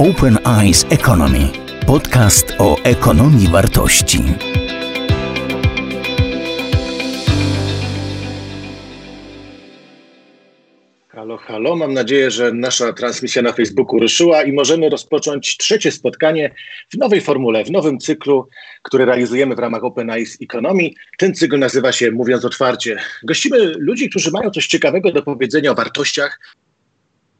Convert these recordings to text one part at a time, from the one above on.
Open Eyes Economy. Podcast o ekonomii wartości. Halo, halo. Mam nadzieję, że nasza transmisja na Facebooku ruszyła i możemy rozpocząć trzecie spotkanie w nowej formule, w nowym cyklu, który realizujemy w ramach Open Eyes Economy. Ten cykl nazywa się Mówiąc Otwarcie. Gościmy ludzi, którzy mają coś ciekawego do powiedzenia o wartościach,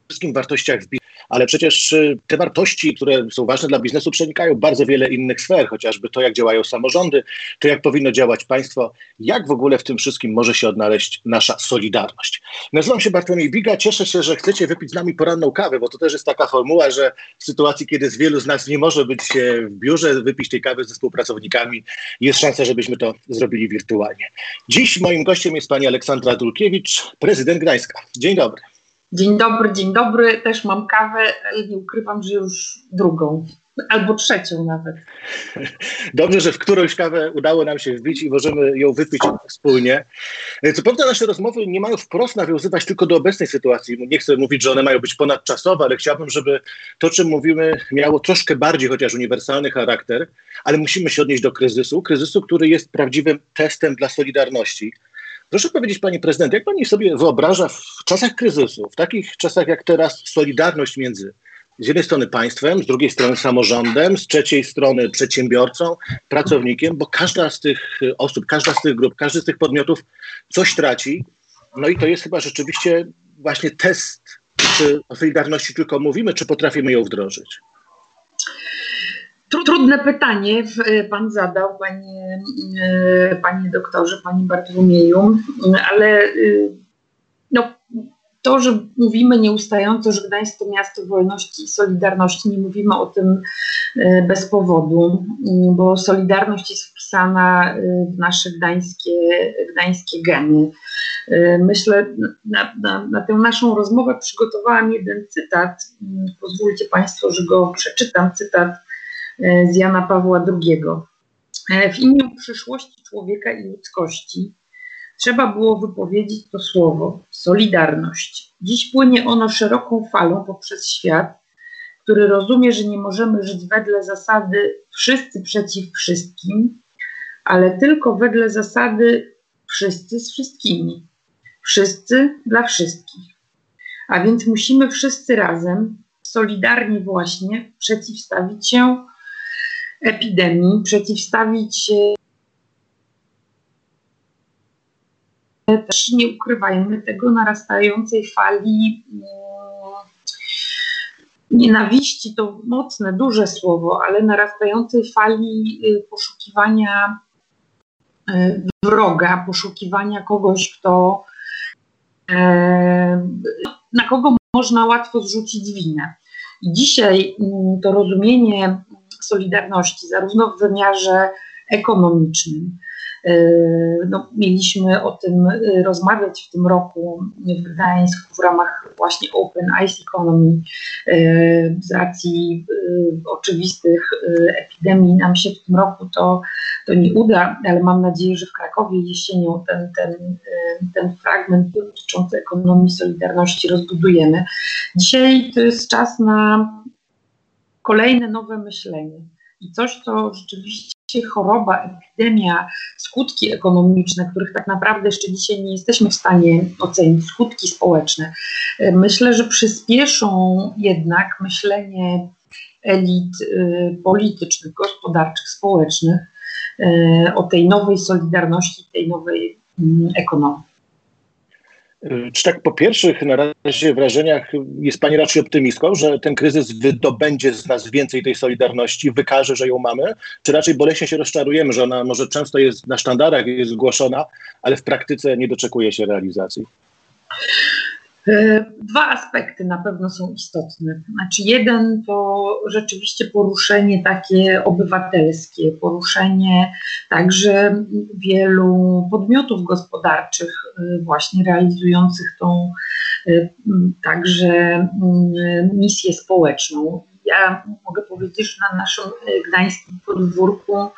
wszystkim wartościach w biznesie ale przecież y, te wartości, które są ważne dla biznesu, przenikają bardzo wiele innych sfer, chociażby to, jak działają samorządy, to jak powinno działać państwo, jak w ogóle w tym wszystkim może się odnaleźć nasza solidarność. Nazywam się Bartłomiej Biga, cieszę się, że chcecie wypić z nami poranną kawę, bo to też jest taka formuła, że w sytuacji, kiedy z wielu z nas nie może być w biurze, wypić tej kawy ze współpracownikami, jest szansa, żebyśmy to zrobili wirtualnie. Dziś moim gościem jest pani Aleksandra Dulkiewicz, prezydent Gdańska. Dzień dobry. Dzień dobry, dzień dobry. Też mam kawę, nie ukrywam, że już drugą. Albo trzecią nawet. Dobrze, że w którąś kawę udało nam się wbić i możemy ją wypić wspólnie. Co prawda nasze rozmowy nie mają wprost nawiązywać tylko do obecnej sytuacji. Nie chcę mówić, że one mają być ponadczasowe, ale chciałbym, żeby to, czym mówimy, miało troszkę bardziej chociaż uniwersalny charakter, ale musimy się odnieść do kryzysu. Kryzysu, który jest prawdziwym testem dla Solidarności Proszę powiedzieć, pani prezydent, jak pani sobie wyobraża w czasach kryzysu, w takich czasach jak teraz, solidarność między z jednej strony państwem, z drugiej strony samorządem, z trzeciej strony przedsiębiorcą, pracownikiem, bo każda z tych osób, każda z tych grup, każdy z tych podmiotów coś traci. No i to jest chyba rzeczywiście właśnie test, czy o solidarności tylko mówimy, czy potrafimy ją wdrożyć. Trudne pytanie e, pan zadał, panie, e, panie doktorze, panie Bartłomieju, ale e, no, to, że mówimy nieustająco, że Gdańsk to miasto wolności i solidarności, nie mówimy o tym bez powodu, bo solidarność jest wpisana w nasze gdańskie, gdańskie geny. Myślę, na, na, na tę naszą rozmowę przygotowałam jeden cytat. Pozwólcie Państwo, że go przeczytam. Cytat z Jana Pawła II. E, w imię przyszłości człowieka i ludzkości trzeba było wypowiedzieć to słowo solidarność. Dziś płynie ono szeroką falą poprzez świat, który rozumie, że nie możemy żyć wedle zasady wszyscy przeciw wszystkim, ale tylko wedle zasady wszyscy z wszystkimi. Wszyscy dla wszystkich. A więc musimy wszyscy razem, solidarnie właśnie, przeciwstawić się epidemii, przeciwstawić też nie ukrywajmy tego narastającej fali mm, nienawiści, to mocne, duże słowo, ale narastającej fali y, poszukiwania y, wroga, poszukiwania kogoś, kto e, na kogo można łatwo zrzucić winę. Dzisiaj mm, to rozumienie Solidarności, zarówno w wymiarze ekonomicznym. E, no, mieliśmy o tym e, rozmawiać w tym roku w Gdańsku w ramach właśnie Open Ice Economy. E, z racji oczywistych epidemii nam się w tym roku to, to nie uda, ale mam nadzieję, że w Krakowie jesienią ten, ten, ten fragment dotyczący ekonomii solidarności rozbudujemy. Dzisiaj to jest czas na kolejne nowe myślenie. I coś, co rzeczywiście choroba, epidemia, skutki ekonomiczne, których tak naprawdę jeszcze dzisiaj nie jesteśmy w stanie ocenić, skutki społeczne, myślę, że przyspieszą jednak myślenie elit y, politycznych, gospodarczych, społecznych y, o tej nowej solidarności, tej nowej y, ekonomii. Czy tak po pierwszych na razie wrażeniach jest Pani raczej optymistką, że ten kryzys wydobędzie z nas więcej tej solidarności, wykaże, że ją mamy? Czy raczej boleśnie się rozczarujemy, że ona może często jest na sztandarach, jest zgłoszona, ale w praktyce nie doczekuje się realizacji? E, dwa aspekty na pewno są istotne. Znaczy, jeden to rzeczywiście poruszenie takie obywatelskie, poruszenie także wielu podmiotów gospodarczych, e, właśnie realizujących tą e, także misję społeczną. Ja mogę powiedzieć, że na naszym gdańskim podwórku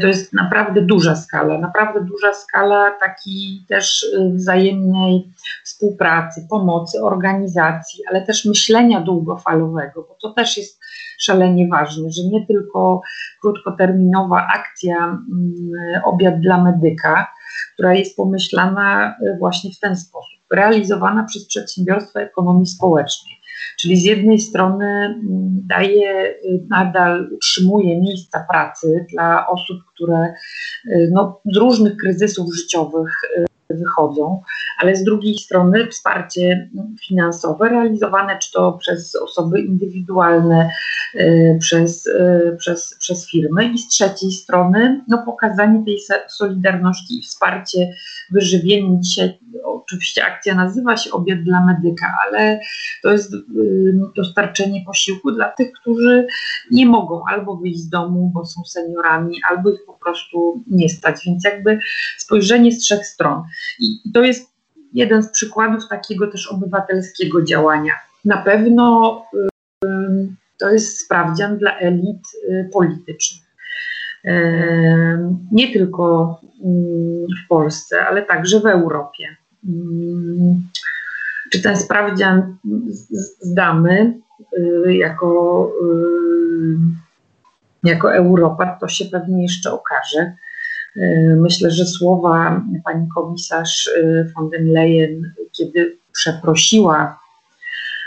to jest naprawdę duża skala, naprawdę duża skala takiej też wzajemnej współpracy, pomocy, organizacji, ale też myślenia długofalowego, bo to też jest szalenie ważne, że nie tylko krótkoterminowa akcja mm, obiad dla medyka, która jest pomyślana e, właśnie w ten sposób, realizowana przez przedsiębiorstwa ekonomii społecznej. Czyli z jednej strony mm, daje, e, nadal utrzymuje miejsca pracy dla osób, które e, no, z różnych kryzysów życiowych wychodzą, ale z drugiej strony wsparcie finansowe realizowane czy to przez osoby indywidualne, y, przez, y, przez, przez firmy i z trzeciej strony no, pokazanie tej solidarności i wsparcie wyżywienie. Dzisiaj oczywiście akcja nazywa się Obiad dla medyka, ale to jest dostarczenie posiłku dla tych, którzy nie mogą albo wyjść z domu, bo są seniorami, albo ich po prostu nie stać. Więc jakby spojrzenie z trzech stron. I to jest jeden z przykładów takiego też obywatelskiego działania. Na pewno to jest sprawdzian dla elit y, politycznych. Nie tylko w Polsce, ale także w Europie. Czy ten sprawdzian zdamy y, jako, y, jako Europa, to się pewnie jeszcze okaże. Myślę, że słowa pani komisarz von der Leyen, kiedy przeprosiła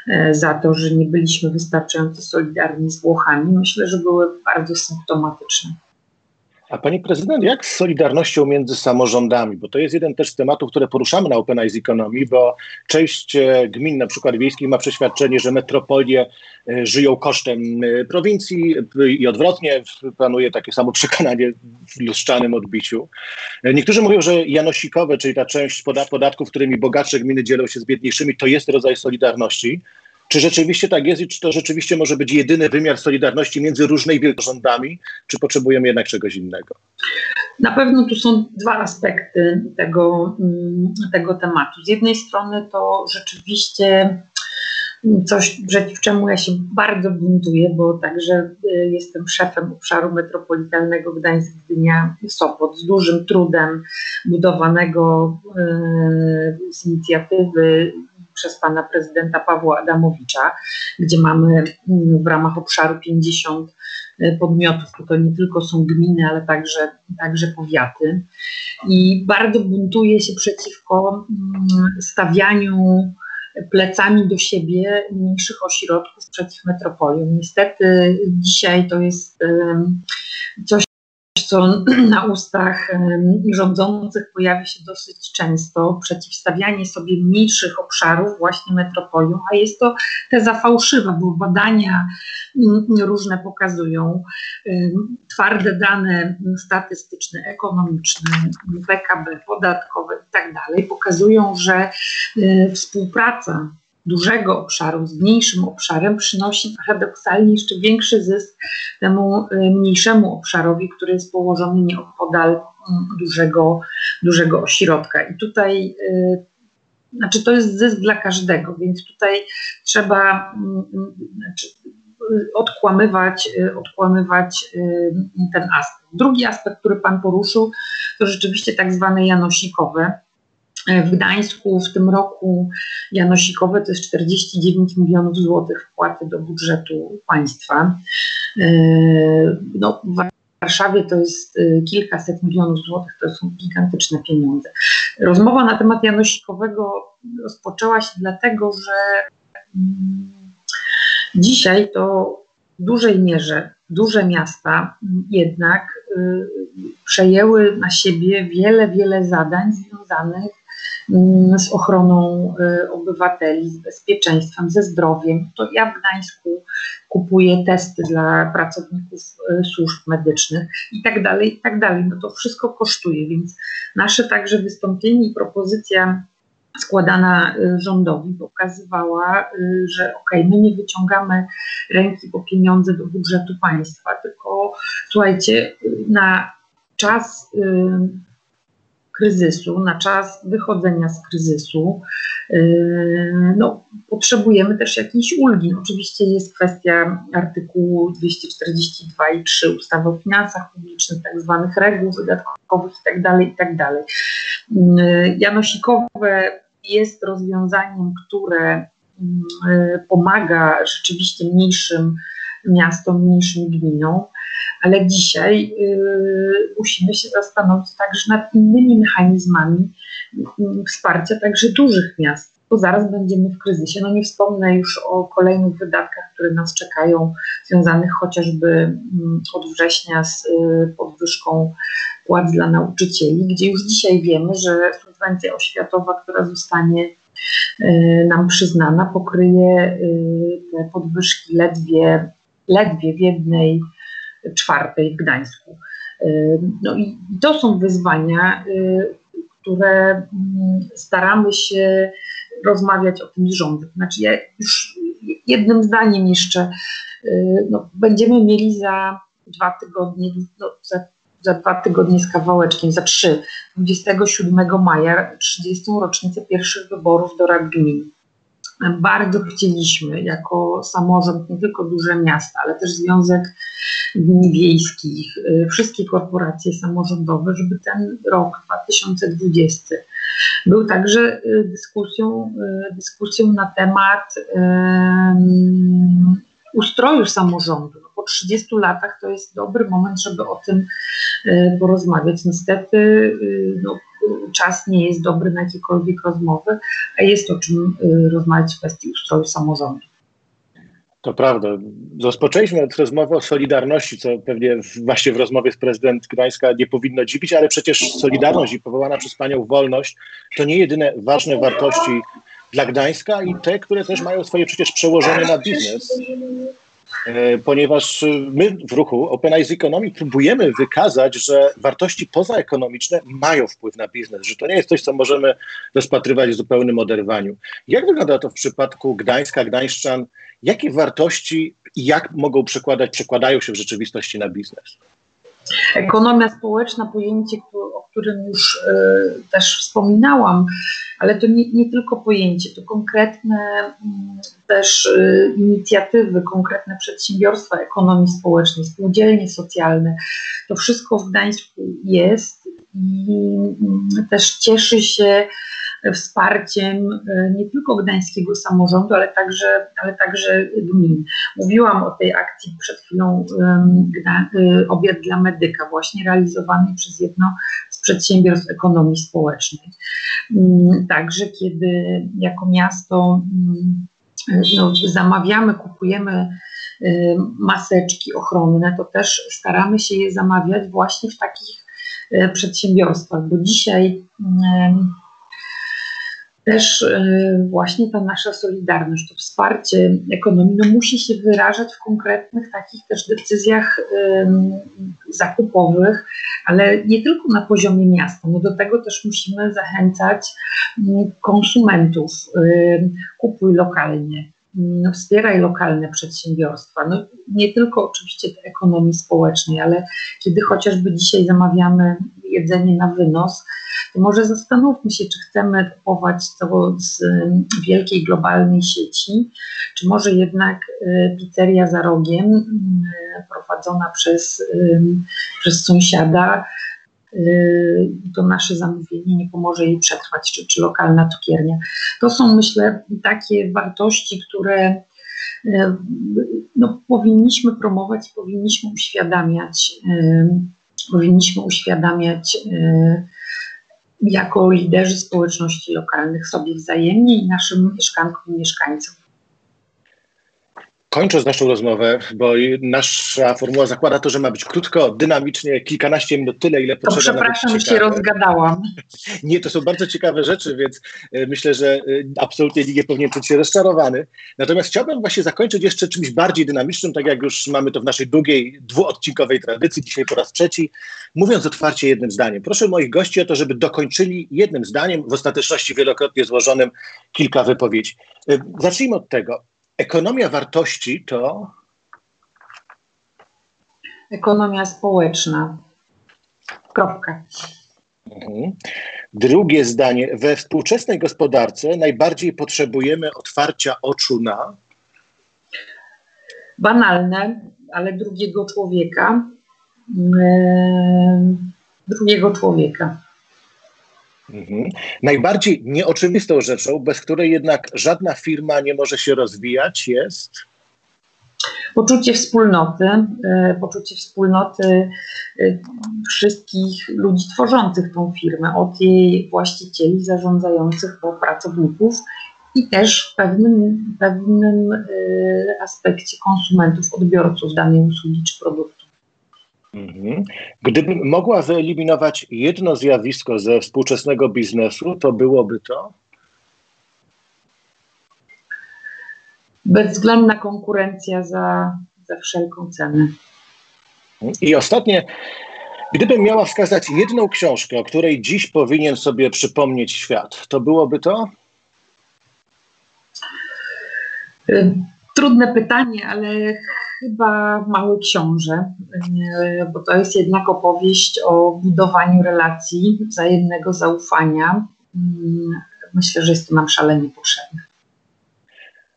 E, za to, że nie byliśmy wystarczająco solidarni z Włochami, myślę, że były bardzo symptomatyczne. A pani prezydent, jak z solidarnością między samorządami? Bo to jest jeden też z tematów, które poruszamy na Open Eyes Economy, bo część e, gmin, na przykład wiejskich, ma przeświadczenie, że metropolie e, żyją kosztem prowincji i odwrotnie panuje takie samo przekonanie w lustrzzanym odbiciu. Niektórzy mówią, że janosikowe, czyli ta część podatków, którymi bogatsze gminy dzielą się z biedniejszymi, to jest rodzaj solidarności. Czy rzeczywiście tak jest i czy to rzeczywiście może być jedyny wymiar solidarności między różnymi rządami, czy potrzebujemy jednak czegoś innego? Na pewno tu są dwa aspekty tego, mm, tego tematu. Z jednej strony to rzeczywiście coś, przeciw czemu ja się bardzo buntuję, bo także y, jestem szefem obszaru metropolitalnego Gdańsk-Gdynia-Sopot z dużym trudem budowanego y, z inicjatywy przez pana prezydenta Pawła Adamowicza, gdzie mamy mm, w ramach obszaru 50 y, podmiotów, to nie tylko są gminy, ale także, także powiaty. I bardzo buntuje się przeciwko mm, stawianiu plecami do siebie mniejszych ośrodków przeciw metropoliom. Niestety dzisiaj to jest coś, co na ustach rządzących pojawia się dosyć często, przeciwstawianie sobie mniejszych obszarów właśnie metropolium, a jest to teza fałszywa, bo badania mm, różne pokazują, twarde dane statystyczne, ekonomiczne, PKB, podatkowe i tak pokazują, że y, współpraca dużego obszaru z mniejszym obszarem przynosi paradoksalnie jeszcze większy zysk temu y, mniejszemu obszarowi, który jest położony nieopodal mm, dużego, dużego ośrodka. I tutaj y, znaczy to jest zysk dla każdego, więc tutaj trzeba mm, mm, znaczy, odkłamywać, odkłamywać ten aspekt. Drugi aspekt, który Pan poruszył, to rzeczywiście tak zwane janosikowe w Gdańsku w tym roku janosikowe to jest 49 milionów złotych wpłaty do budżetu państwa. E, no, w Warszawie to jest e, kilkaset milionów złotych, to są gigantyczne pieniądze. Rozmowa na temat janosikowego rozpoczęła się dlatego, że mm, dzisiaj to w dużej mierze duże miasta jednak y, przejęły na siebie wiele, wiele zadań związanych Mm, z ochroną y, obywateli, z bezpieczeństwem, ze zdrowiem. To ja w Gdańsku kupuję testy dla pracowników y, służb medycznych i tak dalej, i tak dalej. No to wszystko kosztuje, więc nasze także wystąpienie i propozycja składana y, rządowi pokazywała, że ok, my nie wyciągamy ręki po pieniądze do budżetu państwa, tylko słuchajcie, na czas kryzysu, na czas wychodzenia z kryzysu, yy, no, potrzebujemy też jakiejś ulgi. Oczywiście jest kwestia artykułu 242 i 3 ustawy o finansach publicznych, tak zwanych reguł wydatkowych itd. Tak itd. Tak Janosikowe jest rozwiązaniem, które pomaga rzeczywiście mniejszym miastom, mniejszym gminom, ale dzisiaj y, musimy się zastanowić także nad innymi mechanizmami y, wsparcia także dużych miast, bo zaraz będziemy w kryzysie. No nie wspomnę już o kolejnych wydatkach, które nas czekają, związanych chociażby mm, od września z y, podwyżką płac dla nauczycieli, gdzie już dzisiaj wiemy, że subwencja oświatowa, która zostanie nam przyznana, pokryje te podwyżki ledwie, ledwie w jednej czwartej w Gdańsku. No i to są wyzwania, y, które mm, staramy się rozmawiać o tym z rządem. Znaczy ja już jednym zdaniem jeszcze, y, no, będziemy mieli za dwa tygodnie, no, za, za dwa tygodnie z kawałeczkiem, za trzy, 27 maja 30. rocznicę pierwszych wyborów do rad gmin bardzo chcieliśmy jako samorząd, nie tylko duże miasta, ale też Związek Gmin Wiejskich, y, wszystkie korporacje samorządowe, żeby ten rok 2020 był także y, dyskusją, y, dyskusją na temat ustroju samorządu. No, po 30 latach to jest dobry moment, żeby o tym porozmawiać. Niestety no, czas nie jest dobry na jakiekolwiek rozmowy, a jest o czym y, rozmawiać w kwestii ustroju samorządu. To prawda. Rozpoczęliśmy od rozmowy o Solidarności, co pewnie właśnie w rozmowie z prezydent Gdańska nie powinno dziwić, ale przecież Solidarność i powołana przez panią wolność to nie jedyne ważne wartości dla Gdańska i te, które też mają swoje przecież przełożenie na biznes. E, ponieważ my w ruchu Open Eyes Economy próbujemy wykazać, że wartości pozaekonomiczne mają wpływ na biznes, że to nie jest coś, co możemy rozpatrywać w zupełnym oderwaniu. Jak wygląda to w przypadku Gdańska, Gdańszczan? Jakie wartości i jak mogą przekładać, przekładają się w rzeczywistości na biznes? Ekonomia społeczna, pojęcie, którym już y, też wspominałam, ale to nie, nie, tylko pojęcie, to konkretne mm, też y, inicjatywy, konkretne przedsiębiorstwa ekonomii społecznej, spółdzielnie socjalne. To wszystko w Gdańsku jest i y, też cieszy się wsparciem e, nie tylko gdańskiego samorządu, ale także, ale także gmin. Mówiłam o tej akcji przed chwilą e, Obiad dla Medyka, właśnie realizowanej przez jedno z przedsiębiorstw ekonomii społecznej. Mm, także kiedy jako miasto mm, no, zamawiamy, kupujemy e, maseczki ochronne, to też staramy się je zamawiać właśnie w takich przedsiębiorstwach, bo dzisiaj też e, właśnie ta nasza solidarność, to wsparcie ekonomii no musi się wyrażać w konkretnych takich też decyzjach zakupowych, ale nie tylko na poziomie miasta. No do tego też musimy zachęcać konsumentów. Kupuj lokalnie, no, wspieraj lokalne przedsiębiorstwa. No, nie tylko oczywiście ekonomii społecznej, ale kiedy chociażby dzisiaj zamawiamy jedzenie na wynos, to może zastanówmy się, czy chcemy kupować to z wielkiej globalnej sieci, czy może jednak y, pizzeria za rogiem, y, prowadzona przez, przez sąsiada, y, to nasze zamówienie nie pomoże jej przetrwać, czy, czy lokalna cukiernia. To są, myślę, takie wartości, które no, powinniśmy promować, powinniśmy uświadamiać, powinniśmy uświadamiać jako liderzy społeczności lokalnych sobie wzajemnie i naszym mieszkankom i mieszkańcom. Kończąc naszą rozmowę, bo nasza formuła zakłada to, że ma być krótko, dynamicznie, kilkanaście minut, tyle, ile potrzeba. To przepraszam, się rozgadałam. Nie, to są bardzo ciekawe rzeczy, więc e, myślę, że e, absolutnie nikt nie powinien czuć się rozczarowany. Natomiast chciałbym właśnie zakończyć jeszcze czymś bardziej dynamicznym, tak jak już mamy to w naszej długiej, dwuodcinkowej tradycji, dzisiaj po raz trzeci, mówiąc otwarcie jednym zdaniem. Proszę moich gości o to, żeby dokończyli jednym zdaniem, w ostateczności wielokrotnie złożonym kilka wypowiedzi. E, zacznijmy od tego Ekonomia wartości to. Ekonomia społeczna. Kropka. Mhm. Drugie zdanie. We współczesnej gospodarce najbardziej potrzebujemy otwarcia oczu na. Banalne, ale drugiego człowieka. Yy, drugiego człowieka. Mhm. Najbardziej nieoczywistą rzeczą, bez której jednak żadna firma nie może się rozwijać, jest poczucie wspólnoty, e, poczucie wspólnoty e, wszystkich ludzi tworzących tą firmę, od jej właścicieli, zarządzających po pracowników i też w pewnym, pewnym e, aspekcie konsumentów, odbiorców danej usługi czy produktu. Mhm. Gdybym mogła wyeliminować jedno zjawisko ze współczesnego biznesu, to byłoby to? bezwzględna konkurencja za, za wszelką cenę. I ostatnie, gdybym miała wskazać jedną książkę, o której dziś powinien sobie przypomnieć świat, to byłoby to? Trudne pytanie, ale chyba Mały Książę, y, bo to jest jednak opowieść o budowaniu relacji, wzajemnego zaufania. Y, myślę, że jest to nam szalenie potrzebne.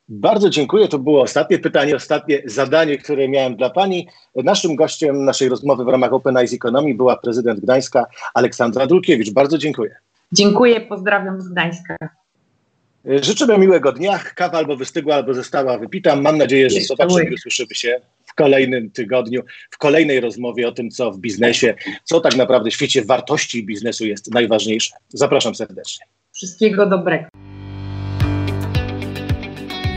Bardzo dziękuję. To było ostatnie pytanie, ostatnie zadanie, które miałem dla Pani. Naszym gościem naszej rozmowy w ramach Open Eyes Economy była prezydent Gdańska Aleksandra Dulkiewicz. Bardzo dziękuję. Dziękuję, pozdrawiam z Gdańska. Życzymy miłego dnia. Kawa albo wystygła, albo została wypita. Mam nadzieję, że zobaczymy i usłyszymy się w kolejnym tygodniu, w kolejnej rozmowie o tym, co w biznesie, co tak naprawdę w świecie wartości biznesu jest najważniejsze. Zapraszam serdecznie. Wszystkiego dobrego.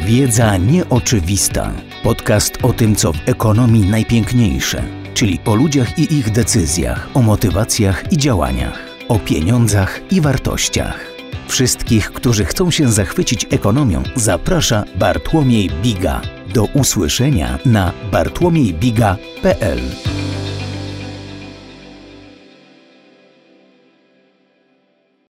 Wiedza nieoczywista. Podcast o tym, co w ekonomii najpiękniejsze, czyli o ludziach i ich decyzjach, o motywacjach i działaniach, o pieniądzach i wartościach. Wszystkich, którzy chcą się zachwycić ekonomią, zaprasza Bartłomiej Biga. Do usłyszenia na bartłomiejbiga.pl.